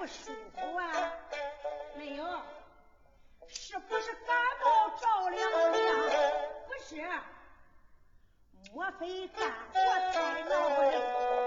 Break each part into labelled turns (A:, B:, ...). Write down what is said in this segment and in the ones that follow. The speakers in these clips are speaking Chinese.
A: 不舒服啊？没有。是不是感冒着凉了？呀不是。莫非干活太劳累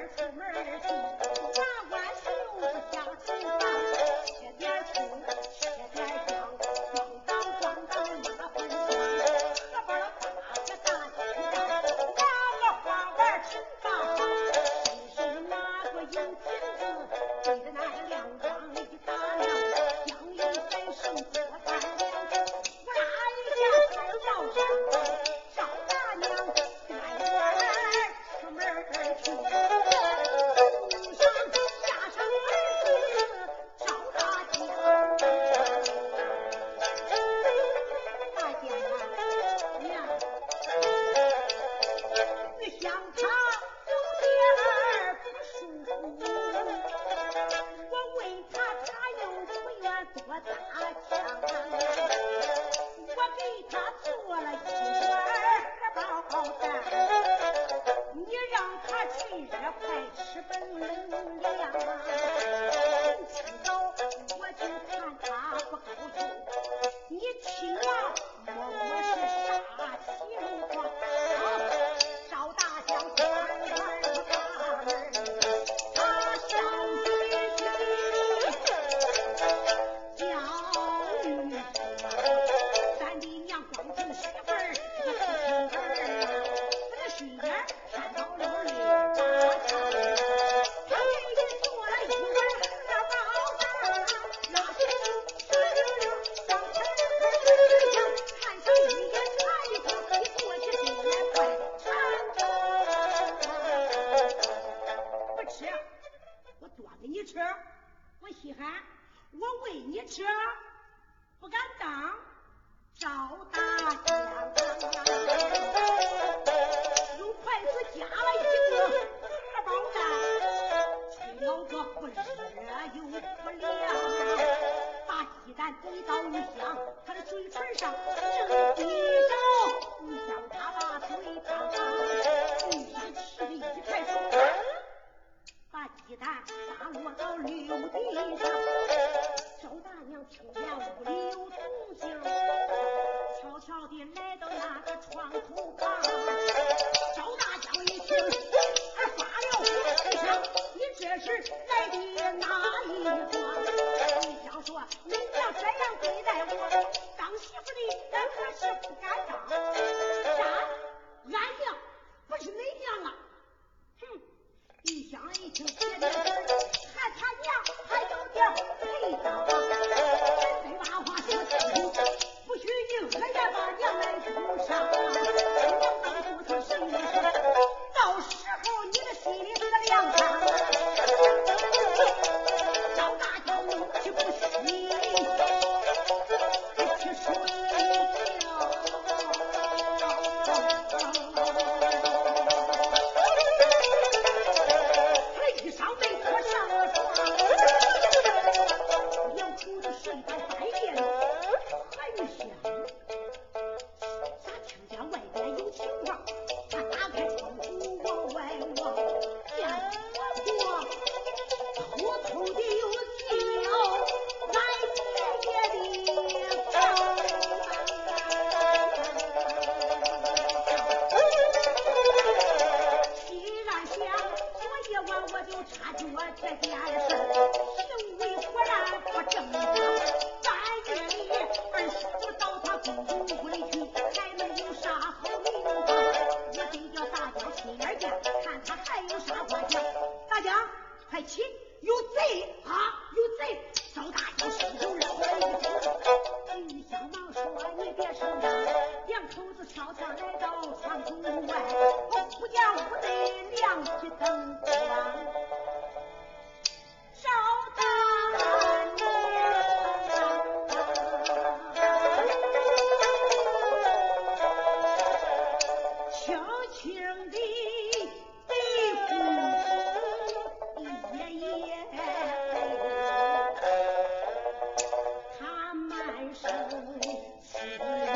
A: 儿子门儿进。他抢我给他稀罕，我喂你吃，不敢当，招大家。用筷子夹了一个荷包蛋，吃了个不热又不凉，把鸡蛋怼到一香，他的嘴唇上正滴着，玉香他把嘴张。鸡蛋打落到柳地上，周大娘听见屋里有动静，悄悄地来到那个窗口旁。这件事行为果然不正当半夜里二媳妇找他公公回去还能有啥好名堂也得叫大家亲眼见看他还有啥花讲大家快起有贼 Segura.